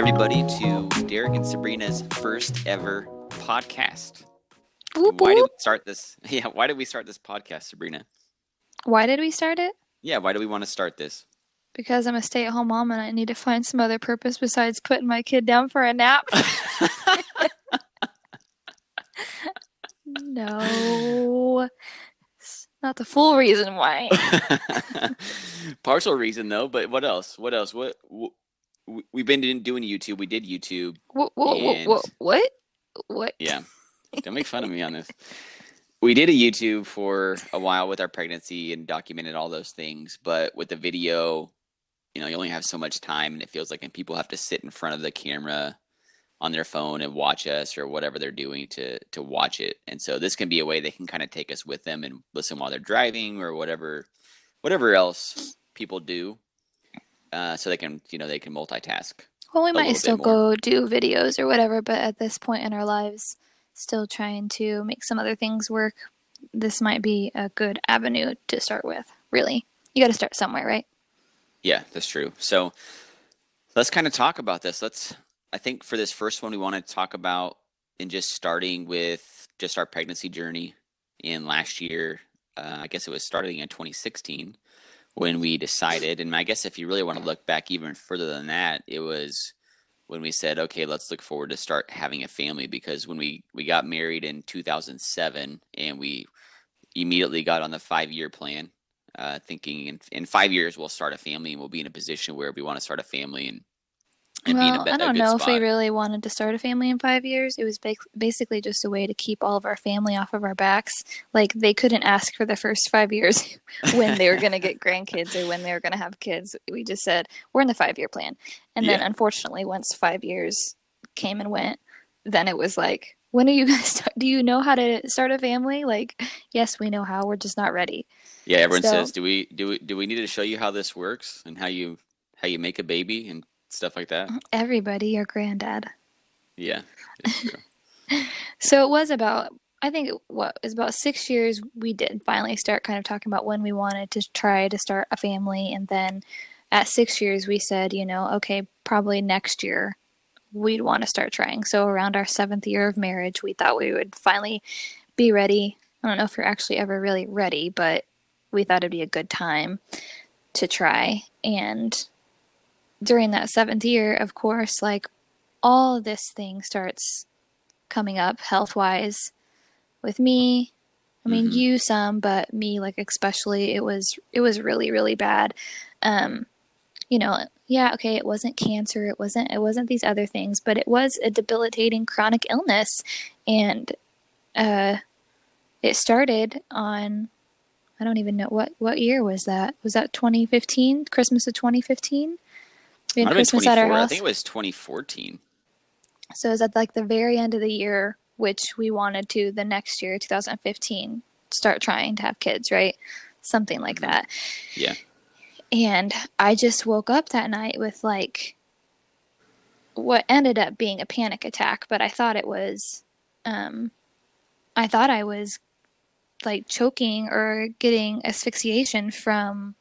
everybody, to Derek and Sabrina's first ever podcast. Boop, Why did we start this? Yeah, why did we start this podcast, Sabrina? Why did we start it? Yeah, why do we want to start this? Because I'm a stay at home mom and I need to find some other purpose besides putting my kid down for a nap. no. It's not the full reason why. Partial reason though, but what else? What else? What we've been doing doing YouTube. We did YouTube. What? What? What? What? what? Yeah, don't make fun of me on this. We did a YouTube for a while with our pregnancy and documented all those things, but with the video, you know, you only have so much time, and it feels like and people have to sit in front of the camera on their phone and watch us or whatever they're doing to to watch it. And so this can be a way they can kind of take us with them and listen while they're driving or whatever whatever else people do. Uh, so they can, you know, they can multitask. Well, we might still go do videos or whatever, but at this point in our lives, still trying to make some other things work. This might be a good avenue to start with. Really, you got to start somewhere, right? Yeah, that's true. So let's kind of talk about this. Let's, I think for this first one, we want to talk about and just starting with just our pregnancy journey in last year. Uh, I guess it was starting in 2016 when we decided. And I guess if you really want to look back even further than that, it was when we said, okay, let's look forward to start having a family because when we, we got married in 2007 and we immediately got on the five year plan uh, thinking in, in five years we'll start a family and we'll be in a position where we want to start a family and, and be in a, well, be- I a don't good know if we really wanted to start a family in five years. It was ba- basically just a way to keep all of our family off of our backs. Like they couldn't ask for the first five years when they were going to get grandkids or when they were going to have kids. We just said we're in the five year plan, and then unfortunately, once five years came and went, then it was like, when are you guys? start? Do you know how to start a family? Like, yes, we know how. We're just not ready. yeah, everyone so- says, do we do we do we need to show you how this works and how you how you make a baby and stuff like that? Everybody, your granddad. Yeah. So it was about, I think, what it was about six years. We did finally start kind of talking about when we wanted to try to start a family, and then at six years, we said, you know, okay, probably next year we'd want to start trying. So around our seventh year of marriage, we thought we would finally be ready. I don't know if we're actually ever really ready, but we thought it'd be a good time to try. And during that seventh year, of course, like all this thing starts coming up health wise with me. I mean, Mhm. you some, but me like especially it was it was really really bad. Um, you know, yeah, okay, it wasn't cancer, it wasn't it wasn't these other things, but it was a debilitating chronic illness, and uh, it started on I don't even know what what year was that? Was that 2015? Christmas of 2015? We had Might have been Christmas at our 24. I think it was 2014. So it was at like the very end of the year, which we wanted to the next year, 2015, start trying to have kids, right? Something like Mhm. that. Yeah. And I just woke up that night with like what ended up being a panic attack, but I thought it was, um, I thought I was like choking or getting asphyxiation from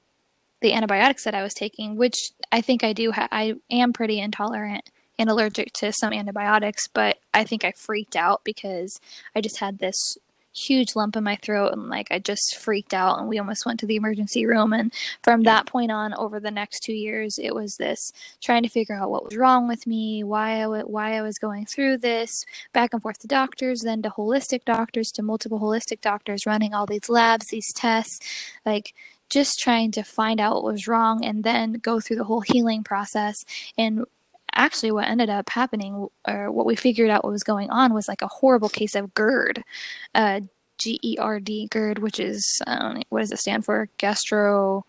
the antibiotics that I was taking, which I think I do. Ha- I am pretty intolerant and allergic to some antibiotics, but I think I freaked out because I just had this huge lump in my throat and like I just freaked out and we almost went to the emergency room and from that point on over the next 2 years it was this trying to figure out what was wrong with me, why I w- why I was going through this, back and forth to doctors, then to holistic doctors, to multiple holistic doctors running all these labs, these tests, like just trying to find out what was wrong and then go through the whole healing process and actually what ended up happening or what we figured out what was going on was like a horrible case of GERD, uh, G-E-R-D, GERD, which is know, what does it stand for? Gastro.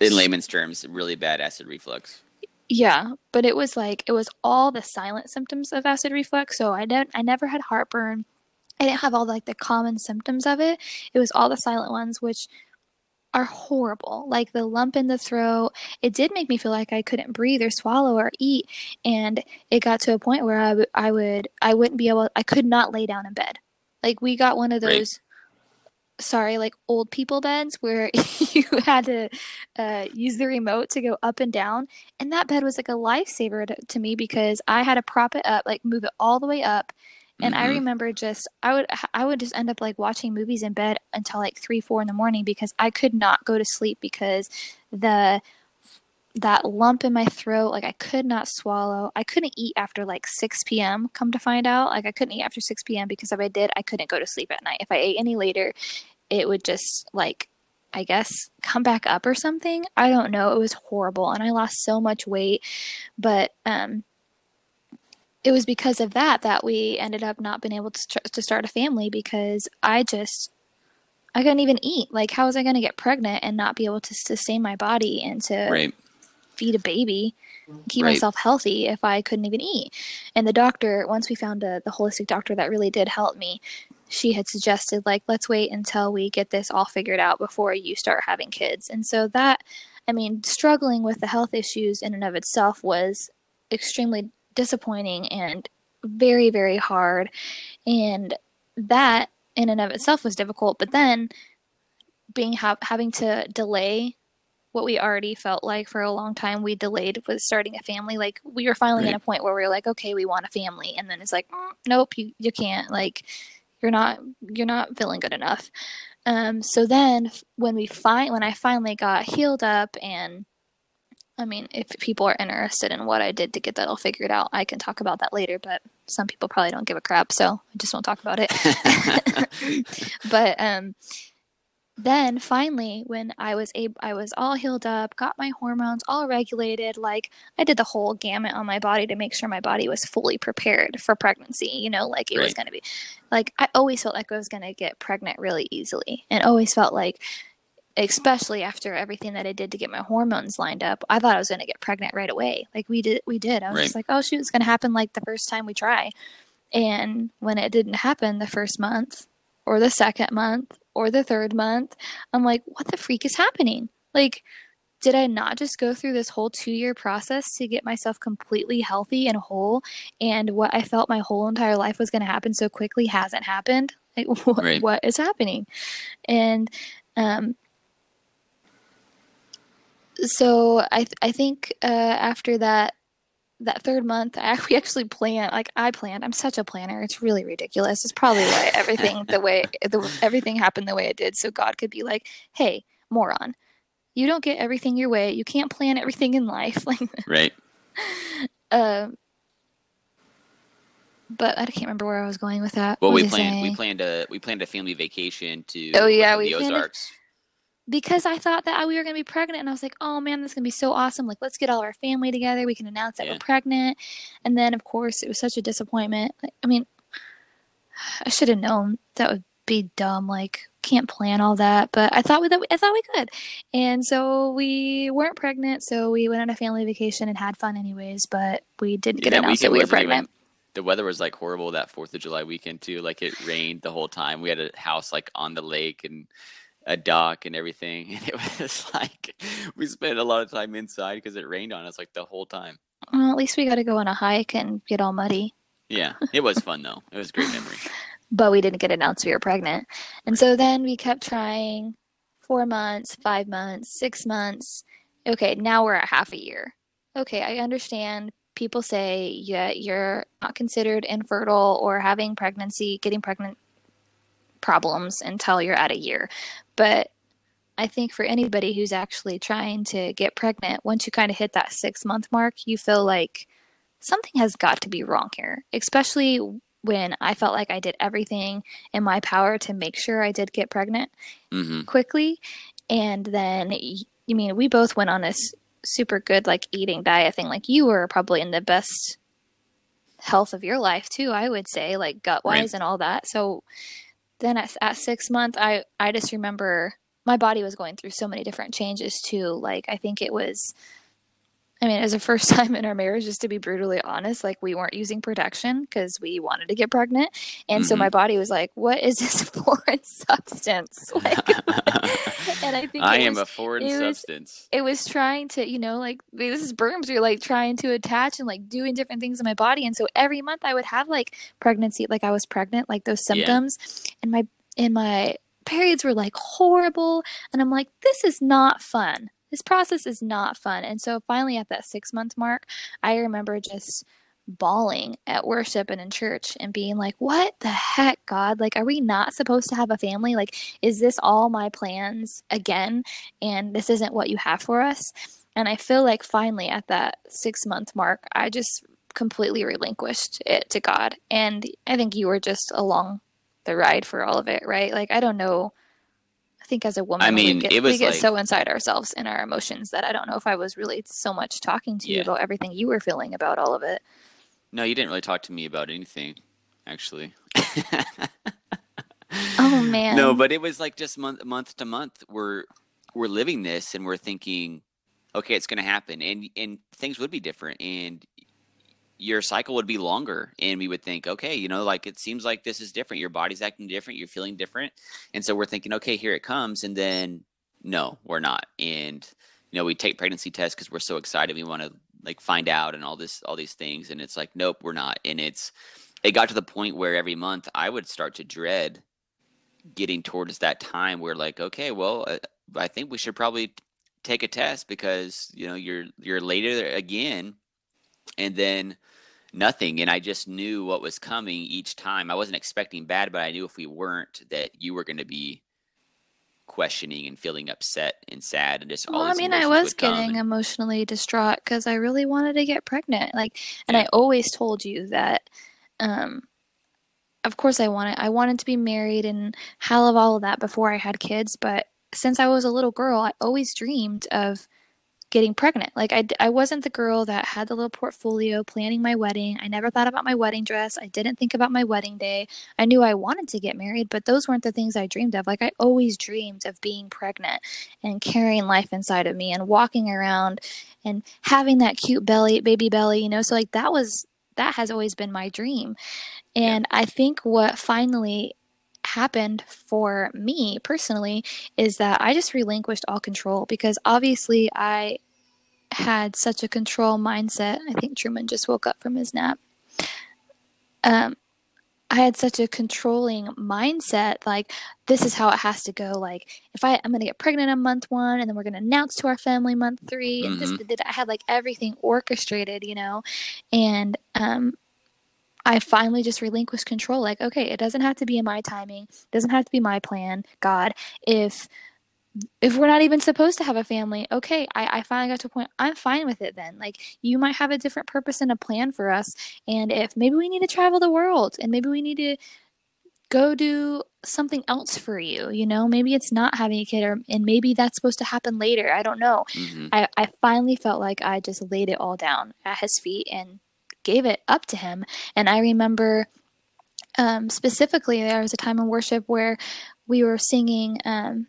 In layman's terms, really bad acid reflux. Yeah, but it was like it was all the silent symptoms of acid reflux. So I didn't, I never had heartburn. I didn't have all like the common symptoms of it. It was all the silent ones, which are horrible. Like the lump in the throat. It did make me feel like I couldn't breathe or swallow or eat, and it got to a point where I would, I would, I wouldn't be able. I could not lay down in bed. Like we got one of Right. those sorry, like old people beds where you had to uh, use the remote to go up and down. And that bed was like a lifesaver to, to me because I had to prop it up, like move it all the way up. And I hmm remember just I would I would just end up like watching movies in bed until like three four in the morning because I could not go to sleep because the that lump in my throat like I could not swallow. I couldn't eat after like 6 p.m. come to find out. Like I couldn't eat after 6 p.m. because if I did, I couldn't go to sleep at night. If I ate any later, it would just like I guess come back up or something. I don't know. It was horrible and I lost so much weight, but um it was because of that that we ended up not being able to st- to start a family because I just I couldn't even eat. Like how was I going to get pregnant and not be able to sustain my body and to Right. feed a baby, keep Right. myself healthy if I couldn't even eat? And the doctor, once we found a, the holistic doctor that really did help me, she had suggested like let's wait until we get this all figured out before you start having kids. And so that I mean, struggling with the health issues in and of itself was extremely disappointing and very very hard. And that in and of itself was difficult but then being ha- having to delay what we already felt like for a long time we delayed with starting a family. Like we were finally in Right. a point where we were like okay we want a family. And then it's like "Mm, nope you, you can't. Like you're not you're not feeling good enough. Um so then when we find when i finally got healed up and I mean, if people are interested in what I did to get that all figured out, I can talk about that later, but some people probably don't give a crap, so I just won't talk about it. but um then finally when I was able I was all healed up, got my hormones all regulated, like I did the whole gamut on my body to make sure my body was fully prepared for pregnancy, you know, like it was going to be like I always felt like I was going to get pregnant really easily and always felt like especially after everything that I did to get my hormones lined up, I thought I was going to get pregnant right away. Like we did, we did. I was Right. just like, oh shoot, it's going to happen like the first time we try. And when it didn't happen the first month or the second month or the third month, I'm like, what the freak is happening? Like, did I not just go through this whole two year process to get myself completely healthy and whole? And what I felt my whole entire life was going to happen so quickly hasn't happened. Like, what, Right. what is happening? And um, so I th- I think uh, after that that third month, I we actually planned like I planned. I'm such a planner. It's really ridiculous. It's probably why everything the way the, everything happened the way it did, so God could be like, "Hey, moron, you don't get everything your way. You can't plan everything in life." Like, right. um, but I can't remember where I was going with that. Well, What we planned we planned a we planned a family vacation to Oh, yeah, we the planned a- Ozarks. Because I thought that we were going to be pregnant, and I was like, "Oh man, this is going to be so awesome! Like, let's get all our family together. We can announce that Yeah. we're pregnant." And then, of course, it was such a disappointment. Like, I mean, I should have known that would be dumb. Like, can't plan all that, but I thought we that I thought we could, and so we weren't pregnant. So we went on a family vacation and had fun anyways. But we didn't get that announced that we were wasn't even- pregnant. the weather was like horrible that Fourth of July weekend too. Like it rained the whole time. We had a house like on the lake and a dock and everything, and it was like we spent a lot of time inside because it rained on us like the whole time. Well, at least we got to go on a hike and get all muddy. Yeah, it was fun though. It was a great memory. but we didn't get announced we were pregnant. And so then we kept trying four months, five months, six months. Okay, now we're at half a year. Okay, I understand people say yeah, you're not considered infertile or having pregnancy, getting pregnant problems until you're at a year. But I think for anybody who's actually trying to get pregnant, once you kind of hit that six month mark, you feel like something has got to be wrong here, especially when I felt like I did everything in my power to make sure I did get pregnant hmm quickly. And then, you mean, we both went on this super good, like, eating diet thing. Like, you were probably in the best health of your life, too, I would say, like, gut wise Right. and all that. So then at, at six months, I, I just remember my body was going through so many different changes, too. Like, I think it was. I mean, as a first time in our marriage, just to be brutally honest, like we weren't using protection because we wanted to get pregnant. And so Mhm. my body was like, what is this foreign substance? Like, and I think I am was, a foreign it was- substance. it was trying to, you know, like this is sperms are like trying to attach and like doing different things in my body. And so every month I would have like pregnancy, like I was pregnant, like those Yeah. symptoms. And my, and my periods were like horrible. And I'm like, this is not fun. This process is not fun. And so finally, at that six month mark, I remember just bawling at worship and in church and being like, What the heck, God? Like, are we not supposed to have a family? Like, is this all my plans again? And this isn't what you have for us? And I feel like finally at that six month mark, I just completely relinquished it to God. And I think you were just along the ride for all of it, right? Like, I don't know. I think as a woman, I mean, we get, it was we get like- so inside ourselves and our emotions that I don't know if I was really so much talking to you Yeah. about everything you were feeling about all of it. No, you didn't really talk to me about anything, actually. Oh man. No, but it was like just month month to month. We're we're living this, and we're thinking, okay, it's going to happen, and and things would be different, and your cycle would be longer, and we would think, okay, you know, like it seems like this is different. Your body's acting different. You're feeling different, and so we're thinking, okay, here it comes, and then no, we're not, and you know, we take pregnancy tests because we're so excited, we want to like find out and all this all these things, and it's like, nope, we're not, and it's it got to the point where every month I would start to dread getting towards that time where like okay well uh, i think we should probably take a test because you know you're you're later again and then nothing and i just knew what was coming each time. I wasn't expecting bad but i knew if we weren't that you were going to be questioning and feeling upset and sad and just all Well, I mean, I was getting and- emotionally distraught because I really wanted to get pregnant. Like, and Yeah. I always told you that, um, of course I wanted, I wanted to be married and have all of that before I had kids. But since I was a little girl, I always dreamed of getting pregnant. Like, I, I wasn't the girl that had the little portfolio planning my wedding. I never thought about my wedding dress. I didn't think about my wedding day. I knew I wanted to get married, but those weren't the things I dreamed of. Like, I always dreamed of being pregnant and carrying life inside of me and walking around and having that cute belly baby belly you know so like that was that has always been my dream and i think what finally happened for me personally is that i just relinquished all control because obviously i had such a control mindset i think truman just woke up from his nap um I had such a controlling mindset, like this is how it has to go. Like if I I'm gonna get pregnant on month one, and then we're gonna announce to our family month three, and this Mhm. did I had like everything orchestrated, you know, and um, I finally just relinquished control. Like okay, it doesn't have to be in my timing, it doesn't have to be my plan. God, if if we're not even supposed to have a family, okay, I, I finally got to a point, I'm fine with it then. Like, you might have a different purpose and a plan for us. And if maybe we need to travel the world and maybe we need to go do something else for you, you know, maybe it's not having a kid or, and maybe that's supposed to happen later. I don't know. Mhm. I, I finally felt like I just laid it all down at his feet and gave it up to him. And I remember um, specifically, there was a time in worship where we were singing, um,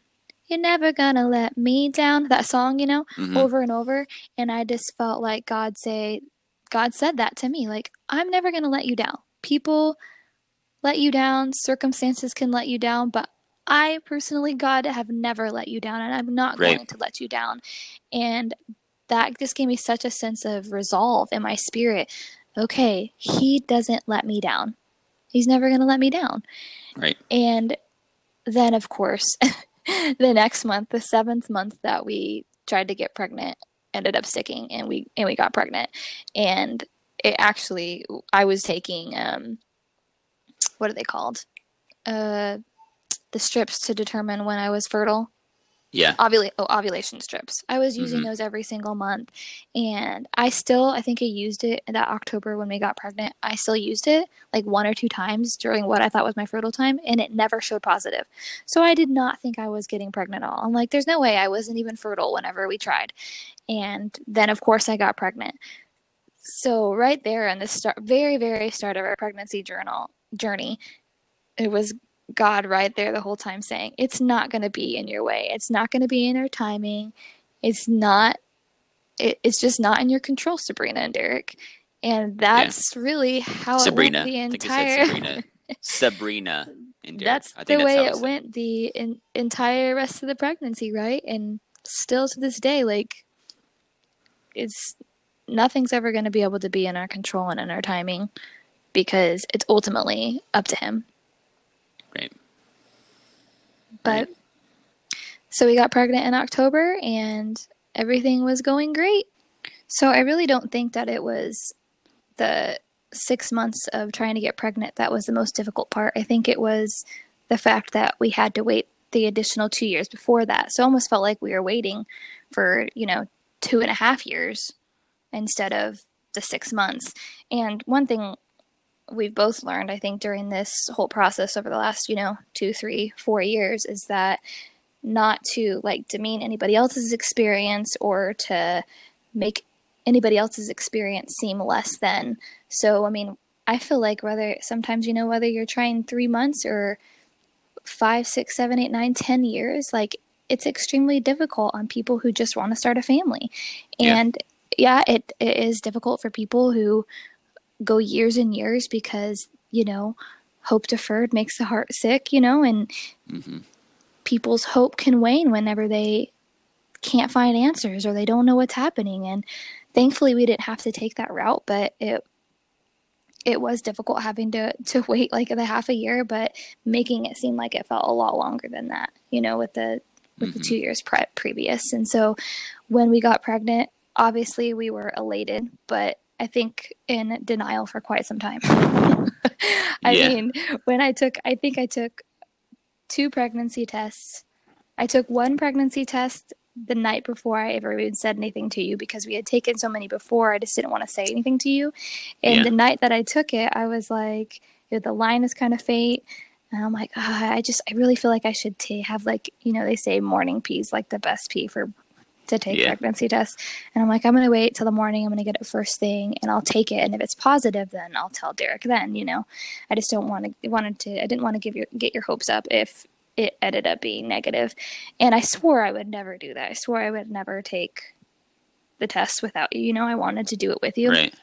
You're Never Gonna Let Me Down, that song, you know, Mhm. over and over. And I just felt like God say, God said that to me, like, I'm never gonna let you down. People let you down, circumstances can let you down, but I personally, God, have never let you down, and I'm not Right. going to let you down. And that just gave me such a sense of resolve in my spirit. Okay, He doesn't let me down. He's never going to let me down. Right. And then, of course, the next month, the seventh month that we tried to get pregnant, ended up sticking, and we and we got pregnant. And it actually, I was taking um, what are they called? Uh, the strips to determine when I was fertile. Yeah. Ovula- oh, ovulation strips. I was using Mhm. those every single month, and I still, I think I used it that October when we got pregnant. I still used it like one or two times during what I thought was my fertile time, and it never showed positive. So I did not think I was getting pregnant at all. I'm like, there's no way I wasn't even fertile whenever we tried, and then of course I got pregnant. So right there in the start, very very start of our pregnancy journal journey, it was God right there the whole time saying, It's not going to be in your way. It's not going to be in our timing. It's not, it, it's just not in your control, Sabrina and Derek. And that's really how Sabrina. it went the I think you entire. Sabrina. Sabrina and Derek. that's I the think that's way how it went the in, entire rest of the pregnancy, right? And still to this day, like, it's nothing's ever going to be able to be in our control and in our timing because it's ultimately up to Him. Right. But so we got pregnant in October and everything was going great. So I really don't think that it was the six months of trying to get pregnant that was the most difficult part. I think it was the fact that we had to wait the additional two years before that. So almost felt like we were waiting for, you know, two and a half years instead of the six months. And one thing we've both learned, I think, during this whole process over the last, you know, two, three, four years is that not to like demean anybody else's experience or to make anybody else's experience seem less than. So, I mean, I feel like whether sometimes, you know, whether you're trying three months or five, six, seven, eight, nine, ten years, like it's extremely difficult on people who just want to start a family. And yeah, yeah it, it is difficult for people who go years and years because, you know, hope deferred makes the heart sick, you know, and mm-hmm. people's hope can wane whenever they can't find answers or they don't know what's happening. And thankfully we didn't have to take that route, but it it was difficult having to to wait like the half a year, but making it seem like it felt a lot longer than that, you know, with the with mm-hmm. the two years pre- previous. And so when we got pregnant, obviously we were elated, but I think in denial for quite some time. I yeah. mean, when I took, I think I took two pregnancy tests. I took one pregnancy test the night before I ever even said anything to you because we had taken so many before. I just didn't want to say anything to you. And yeah. the night that I took it, I was like, the line is kind of faint. And I'm like, oh, I just, I really feel like I should t- have like, you know, they say morning pee is like the best pee for to take yeah. pregnancy tests. And I'm like, I'm going to wait till the morning. I'm going to get it first thing and I'll take it. And if it's positive, then I'll tell Derek then, you know, I just don't want to, wanted to, I didn't want to give your, get your hopes up if it ended up being negative. And I swore I would never do that. I swore I would never take the test without you. You know, I wanted to do it with you. Right.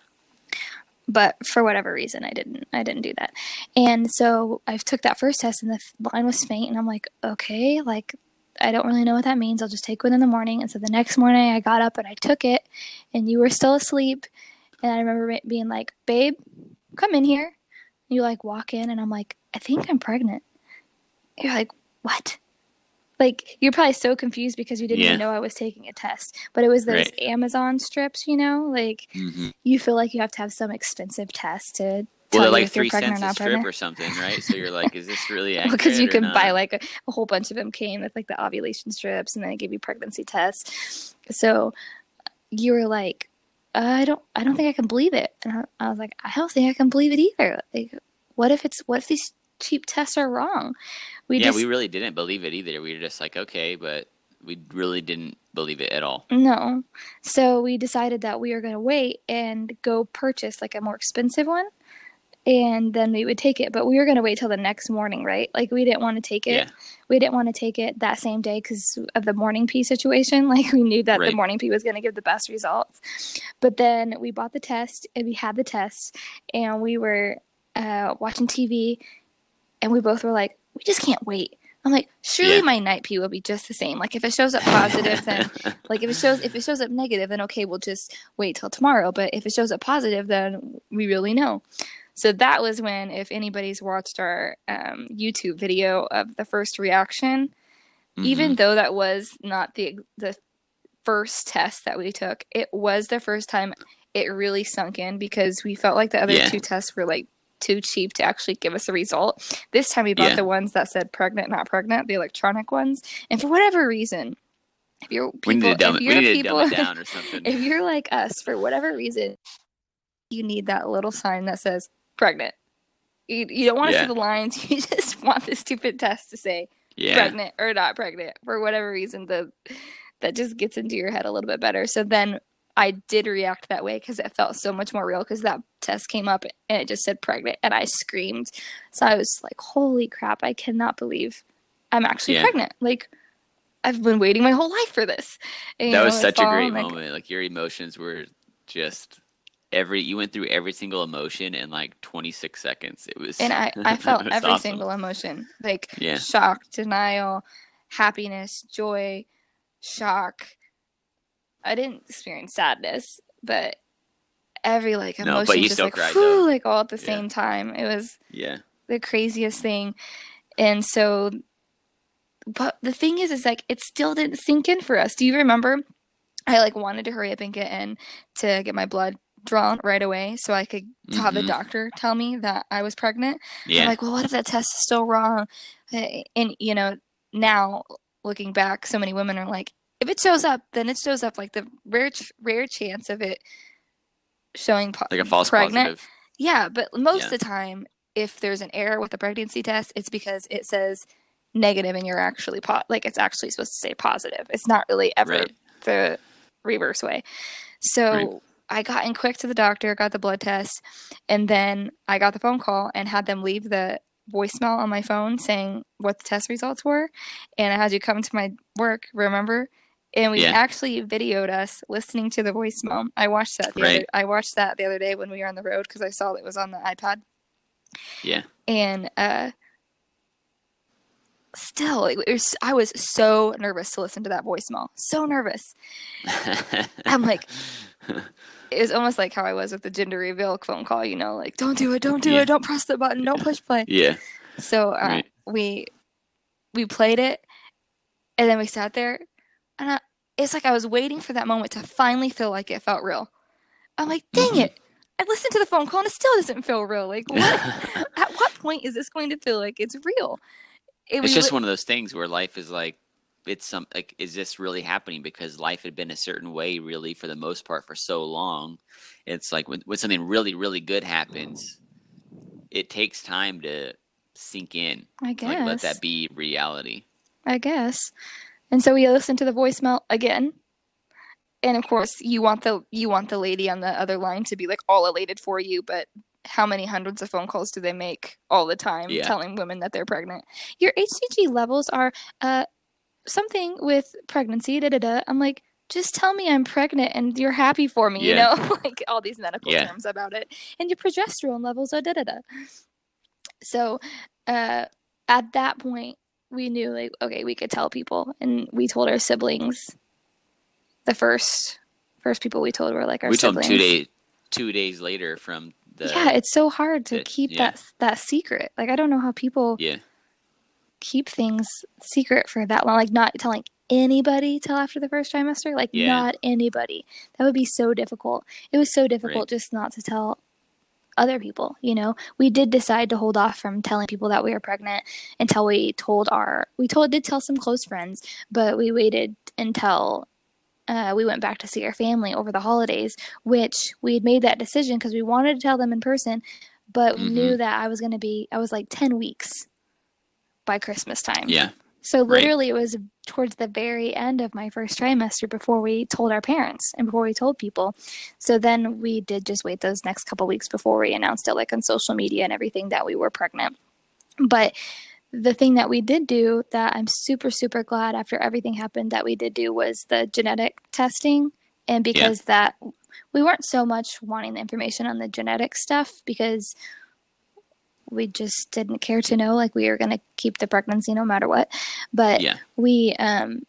But for whatever reason, I didn't. I didn't do that. And so I took that first test, and the line was faint. And I'm like, okay, like I don't really know what that means. I'll just take one in the morning. And so the next morning, I got up and I took it, and you were still asleep. And I remember being like, "Babe, come in here." And you like walk in, and I'm like, "I think I'm pregnant." You're like, what? Like you're probably so confused because you didn't yeah. even know I was taking a test. But it was those right. Amazon strips, you know, like mm-hmm. you feel like you have to have some expensive test to well, they're like three cents a strip or something, right? So you're like, is this really accurate? Because well, you can buy like a, a, whole bunch of them came with like the ovulation strips, and then they give you pregnancy tests. So you were like, I don't, I don't think I can believe it. And I, I was like, I don't think I can believe it either. Like, what if it's, what if these cheap tests are wrong. We yeah, just, we really didn't believe it either. We were just like, okay, but we really didn't believe it at all. No. So we decided that we were going to wait and go purchase like a more expensive one and then we would take it. But we were going to wait till the next morning, right? Like we didn't want to take it. Yeah. We didn't want to take it that same day because of the morning pee situation. Like we knew that right. the morning pee was going to give the best results. But then we bought the test and we had the test and we were uh, watching TV and we both were like, we just can't wait. I'm like, surely yeah. my night pee will be just the same. Like if it shows up positive, then like if it shows if it shows up negative, then okay, we'll just wait till tomorrow. But if it shows up positive, then we really know. So that was when, if anybody's watched our um, YouTube video of the first reaction, mm-hmm. even though that was not the the first test that we took, it was the first time it really sunk in because we felt like the other yeah. two tests were like too cheap to actually give us a result. This time we bought yeah. the ones that said pregnant, not pregnant, the electronic ones. And for whatever reason, if you're people, we need to dumb, if you're people, dumb it down or something. if you're like us, for whatever reason, you need that little sign that says pregnant. You, you don't want to yeah. see the lines. You just want the stupid test to say yeah. pregnant or not pregnant. For whatever reason, the that just gets into your head a little bit better. So then I did react that way because it felt so much more real because that test came up and it just said pregnant and I screamed. So I was like, holy crap, I cannot believe I'm actually yeah. pregnant. Like, I've been waiting my whole life for this. And, that know, was such a great like, moment. Like, your emotions were just every, you went through every single emotion in like 26 seconds. It was, and I, I felt every awesome. single emotion like yeah. shock, denial, happiness, joy, shock I didn't experience sadness, but every like emotion no, just like cried, whew, like all at the yeah. same time. It was yeah the craziest thing. And so but the thing is, is like it still didn't sink in for us. Do you remember? I like wanted to hurry up and get in to get my blood drawn right away so I could have the Mhm. doctor tell me that I was pregnant. Yeah. I'm like, well, what if that test is still wrong? Uh, And you know, now looking back, so many women are like, if it shows up, then it shows up. Like the rare, ch- rare chance of it showing po- like a false pregnant. positive. Yeah, but most Yeah. of the time, if there's an error with the pregnancy test, it's because it says negative and you're actually po- like it's actually supposed to say positive. It's not really ever Right. the reverse way. So Right. I got in quick to the doctor, got the blood test, and then I got the phone call and had them leave the voicemail on my phone saying what the test results were. And I had you come to my work, remember? And we Yeah. actually videoed us listening to the voicemail. I watched that the other I watched that the other day when we were on the road because I saw it was on the iPad. Yeah. And uh still it was I was so nervous to listen to that voicemail. So nervous. I'm like it was almost like how I was with the gender reveal phone call, you know, like don't do it, don't do Yeah. it, don't press the button, don't push play. yeah. So uh, Right. we we played it, and then we sat there, and I, it's like I was waiting for that moment to finally feel like it felt real. I'm like, dang Mhm. it! I listened to the phone call and it still doesn't feel real. Like, what? at what point is this going to feel like it's real? It, it's we just one of those things where life is like it's some like is this really happening because life had been a certain way really for the most part for so long it's like when, when something really really good happens it takes time to sink in I guess like let that be reality I guess. And so we listened to the voicemail again. And of course, you want the you want the lady on the other line to be like all elated for you, but how many hundreds of phone calls do they make all the time Yeah. telling women that they're pregnant? Your HCG levels are uh something with pregnancy, da da da. I'm like, just tell me I'm pregnant and you're happy for me, Yeah. you know? like all these medical Yeah. terms about it. And your progesterone levels are da da da. So uh at that point we knew like okay we could tell people and we told our siblings the first first people we told were like our we told siblings them two days two days later from the yeah it's so hard to the- keep yeah. that that secret like i don't know how people yeah keep things secret for that long like not telling anybody till after the first trimester like Yeah. not anybody that would be so difficult it was so difficult Right. just not to tell other people you know we did decide to hold off from telling people that we were pregnant until we told our we told did tell some close friends but we waited until uh, we went back to see our family over the holidays which we had made that decision because we wanted to tell them in person but Mhm. knew that i was going to be i was like 10 weeks by christmas time yeah so Right. literally, it was towards the very end of my first trimester before we told our parents and before we told people. So then we did just wait those next couple weeks before we announced it, like on social media and everything, that we were pregnant. But the thing that we did do that I'm super super glad after everything happened that we did do was the genetic testing, and because that we weren't so much wanting the information on the genetic stuff because we just didn't care to know like we were going to keep the pregnancy no matter what. But yeah. we um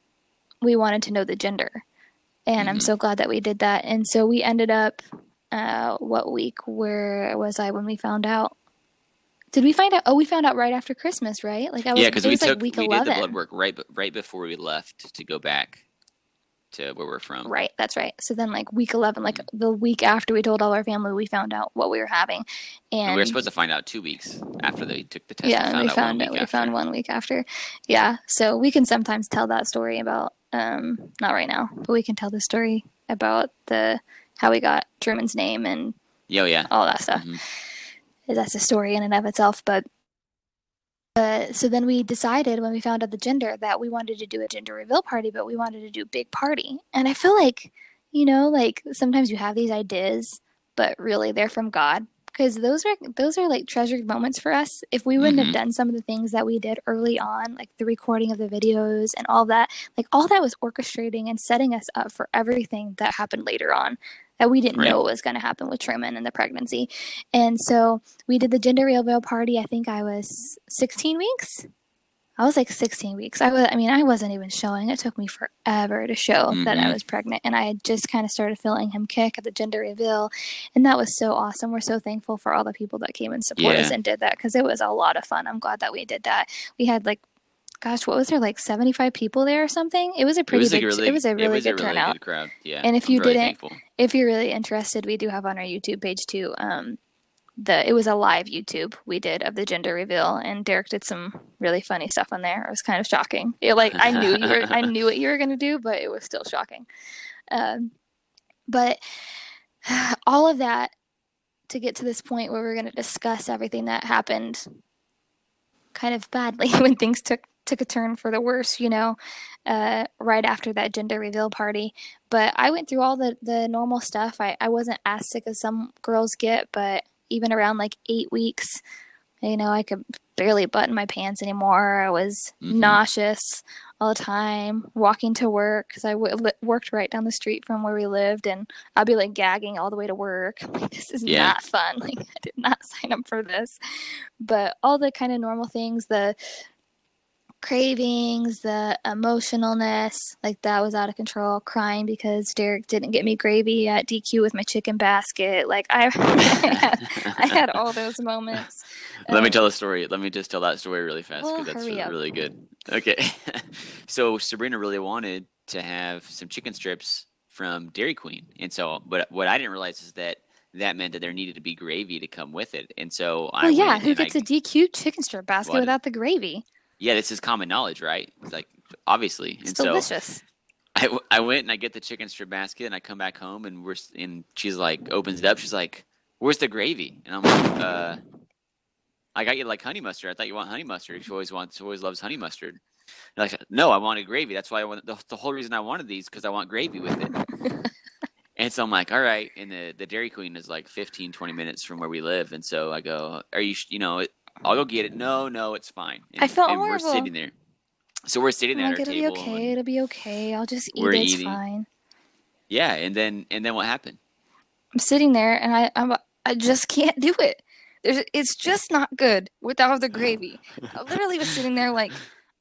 we wanted to know the gender. And i'm Mhm. so glad that we did that. And so we ended up uh what week where was i when we found out? Did we find out? Oh we found out right after christmas right? Like i was yeah because we took like week we 11 did the blood work right right before we left to go back to where we're from Right, that's right. So then, like week eleven, like the week after we told all our family, we found out what we were having, and, And we were supposed to find out two weeks after they took the test. yeah, and we out found one it. week We found one week after. Yeah, so we can sometimes tell that story about um not right now, but we can tell the story about the how we got Truman's name and Yeah, oh, yeah. all that stuff. Mhm. That's a story in and of itself, but. Uh, so then we decided when we found out the gender that we wanted to do a gender reveal party, but we wanted to do big party. And I feel like, you know, like sometimes you have these ideas, but really they're from God because those are those are like treasured moments for us. If we wouldn't Mhm. have done some of the things that we did early on, like the recording of the videos and all that, like all that was orchestrating and setting us up for everything that happened later on that we didn't Right. know was going to happen with Truman and the pregnancy. And so we did the gender reveal party. I think I was 16 weeks. I was like 16 weeks. I was. I mean, I wasn't even showing. It took me forever to show that I Mhm. was pregnant, and I had just kind of started feeling him kick at the gender reveal, and that was so awesome. We're so thankful for all the people that came and support us and did that because it was a lot of fun. I'm glad that we did that. We had like gosh, what was there like 75 people there or something? It was a It pretty was a big really, it was a really it was good a really turnout. good crowd. Yeah. And if I'm you really didn't- thankful. If you're really interested, we do have on our YouTube page too. Um the it was a live YouTube we did of the gender reveal and Derek did some really funny stuff on there. It was kind of shocking. It, like I knew you were I knew what you were going to do, but it was still shocking. Um but all of that to get to this point where we're going to discuss everything that happened kind of badly when things took took a turn for the worse, you know, uh, right after that gender reveal party. But I went through all the, the normal stuff. I, I wasn't as sick as some girls get, but even around like eight weeks, you know, I could barely button my pants anymore. I was Mhm. nauseous all the time, walking to work because I w- worked right down the street from where we lived, and I'd be like gagging all the way to work. Like, this is Yeah. not fun. Like, I did not sign up for this. But all the kind of normal things, the cravings, the emotionalness, like that was out of control. Crying because Derek didn't get me gravy at DQ with my chicken basket. Like I, I, had, I had all those moments. Let me Um, tell a story. Let me just tell that story really fast Well, because that's hurry up. really good. Okay. so Sabrina really wanted to have some chicken strips from Dairy Queen. And so, but what I didn't realize is that that meant that there needed to be gravy to come with it. And so I Well, yeah, who gets a DQ chicken strip basket What? without the gravy? Yeah, this is common knowledge, right? It's like obviously. It's and so delicious. I, w- I went and I get the chicken strip basket and I come back home and we're and she's like opens it up. She's like, "Where's the gravy?" And I'm like, "Uh, I got you like honey mustard. I thought you want honey mustard. She always wants, she always loves honey mustard." And like, no, I wanted gravy. That's why I want the, the whole reason I wanted these because I want gravy with it. and so I'm like, all right. And the the Dairy Queen is like 15, 20 minutes from where we live. And so I go, are you, you know, it, I'll go get it. No, no, it's fine. And, I felt and horrible. we're sitting there. So we're sitting I'm at like, our it'll be okay. It'll be okay. I'll just eat We're it. It's eating. fine. yeah, and then and then what happened? I'm sitting there and I I'm, I just can't do it. There's it's just not good without the gravy. I literally was sitting there like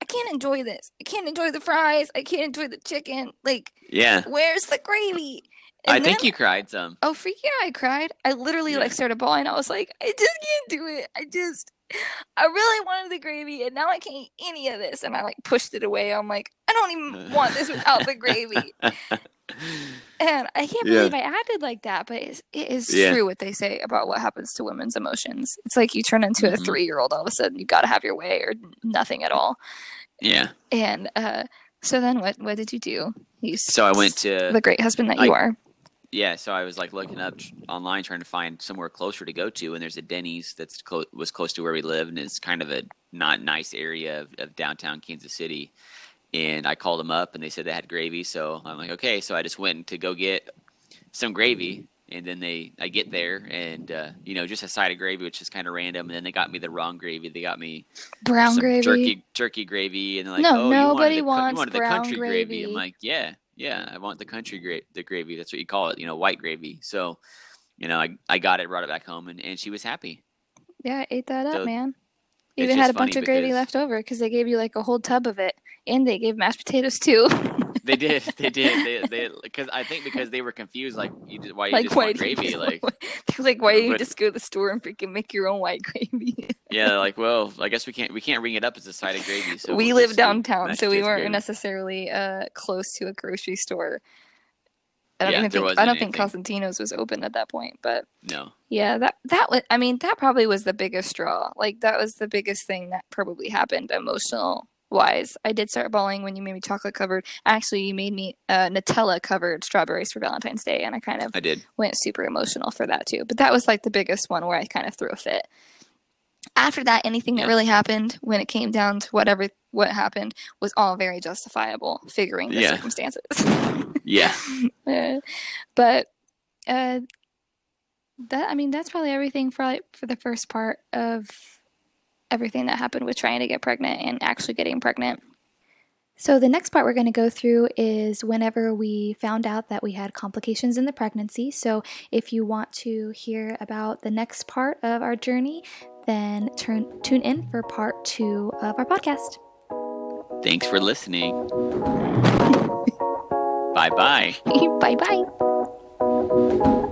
I can't enjoy this. I can't enjoy the fries. I can't enjoy the chicken. Like Yeah, where's the gravy? I And think you cried some. Oh freak yeah! I cried. I literally Yeah. like started bawling. I was like, I just can't do it. I just, I really wanted the gravy, and now I can't eat any of this. And I like pushed it away. I'm like, I don't even want this without the gravy. And I can't Yeah. believe I acted like that, but it's, it is Yeah. true what they say about what happens to women's emotions. It's like you turn into a Mhm. three year old all of a sudden. You got to have your way or nothing at all. yeah. And uh, so then what? What did you do? You So I went to the great husband that you are. Yeah. So I was like looking up online trying to find somewhere closer to go to, and there's a Denny's that's close was close to where we live, and it's kind of a not nice area of, of downtown Kansas City. And I called them up, and they said they had gravy. So I'm like, okay. So I just went to go get some gravy, and then they I get there, and uh, you know just a side of gravy, which is kind of random. And then they got me the wrong gravy. They got me Brown gravy. turkey turkey gravy, and they're like, No, "Oh, nobody you wanted the, wants you wanted the brown country gravy." gravy. I'm like, "Yeah, yeah, I want the country gra- the gravy. That's what you call it, you know, white gravy." So, you know, I I got it, brought it back home, and, and she was happy. Yeah, I ate that up, man. Even had a bunch of gravy because- left over because they gave you like a whole tub of it, and they gave mashed potatoes too. They did, they did, they they because I think because they were confused, like, you just, why you like just why want do you gravy, just- like, like why you just go to the store and freaking make your own white gravy? yeah, like, well, I guess we can't we can't ring it up as a side of gravy. So we live downtown, so we weren't gravy. necessarily uh, close to a grocery store. I don't Yeah, even think I don't think. Cosentino's was open at that point, but No, yeah, that that was I mean that probably was the biggest straw. Like that was the biggest thing that probably happened emotional wise. I did start bawling when you made me chocolate covered. Actually, you made me uh, Nutella covered strawberries for Valentine's Day, and I kind of I did. went super emotional for that too. But that was like the biggest one where I kind of threw a fit. After that, anything that really happened when it came down to whatever what happened was all very justifiable, figuring the Yeah. circumstances. Yeah, Uh, but uh, that I mean that's probably everything for like, for the first part of everything that happened with trying to get pregnant and actually getting pregnant. So the next part we're going to go through is whenever we found out that we had complications in the pregnancy. So if you want to hear about the next part of our journey, then turn tune in for part 2 of our podcast. thanks for listening. bye bye. bye bye.